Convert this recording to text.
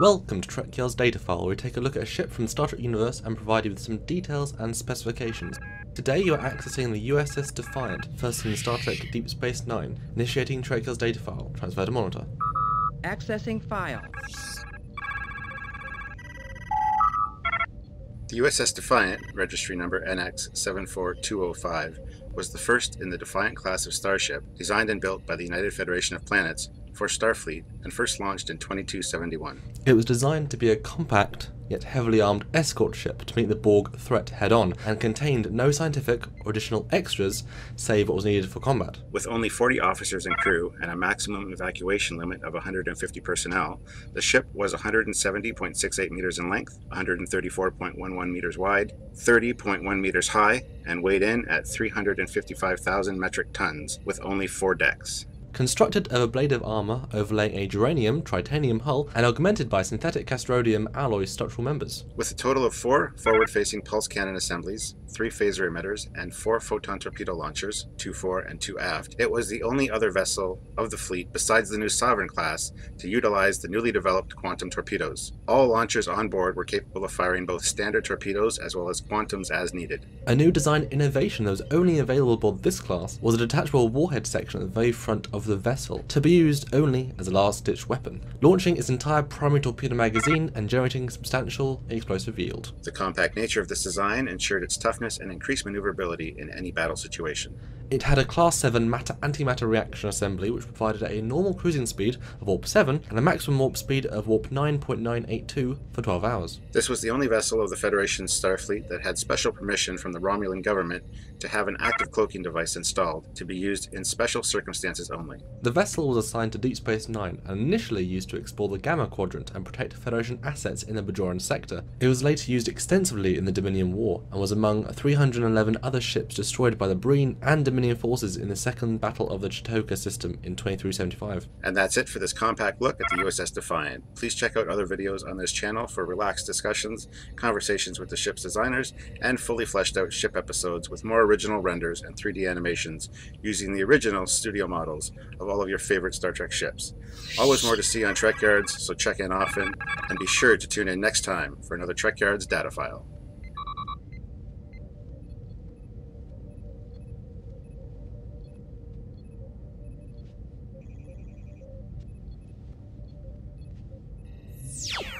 Welcome to Trek Yard's data file, where we take a look at a ship from the Star Trek universe and provide you with some details and specifications. Today you are accessing the USS Defiant, first in Star Trek Deep Space Nine, initiating Trek Yard's data file. Transfer to monitor. Accessing file. The USS Defiant, registry number NX 74205, was the first in the Defiant class of starship designed and built by the United Federation of Planets for Starfleet and first launched in 2271. It was designed to be a compact, yet heavily armed escort ship to meet the Borg threat head on, and contained no scientific or additional extras save what was needed for combat. With only 40 officers and crew and a maximum evacuation limit of 150 personnel, the ship was 170.68 meters in length, 134.11 meters wide, 30.1 meters high, and weighed in at 355,000 metric tons, with only four decks. Constructed of ablative armour overlaying a duranium tritanium hull and augmented by synthetic castrodinium alloy structural members. With a total of four forward facing pulse cannon assemblies, three phaser emitters, and four photon torpedo launchers, two fore and two aft, it was the only other vessel of the fleet besides the new Sovereign class to utilize the newly developed quantum torpedoes. All launchers on board were capable of firing both standard torpedoes as well as quantums as needed. A new design innovation that was only available aboard this class was a detachable warhead section at the very front of the vessel, to be used only as a last-ditch weapon, launching its entire primary torpedo magazine and generating substantial explosive yield. The compact nature of this design ensured its toughness and increased maneuverability in any battle situation. It had a Class 7 matter-antimatter reaction assembly which provided a normal cruising speed of warp 7 and a maximum warp speed of warp 9.982 for 12 hours. This was the only vessel of the Federation's Starfleet that had special permission from the Romulan government to have an active cloaking device installed to be used in special circumstances only. The vessel was assigned to Deep Space Nine and initially used to explore the Gamma Quadrant and protect Federation assets in the Bajoran sector. It was later used extensively in the Dominion War and was among 311 other ships destroyed by the Breen and Dominion Forces in the Second Battle of the Chin'toka system in 2375. And that's it for this compact look at the USS Defiant. Please check out other videos on this channel for relaxed discussions, conversations with the ship's designers, and fully fleshed out ship episodes with more original renders and 3D animations using the original studio models of all of your favorite Star Trek ships. Always more to see on Trek Yards, so check in often, and be sure to tune in next time for another Trek Yards data file. Yeah.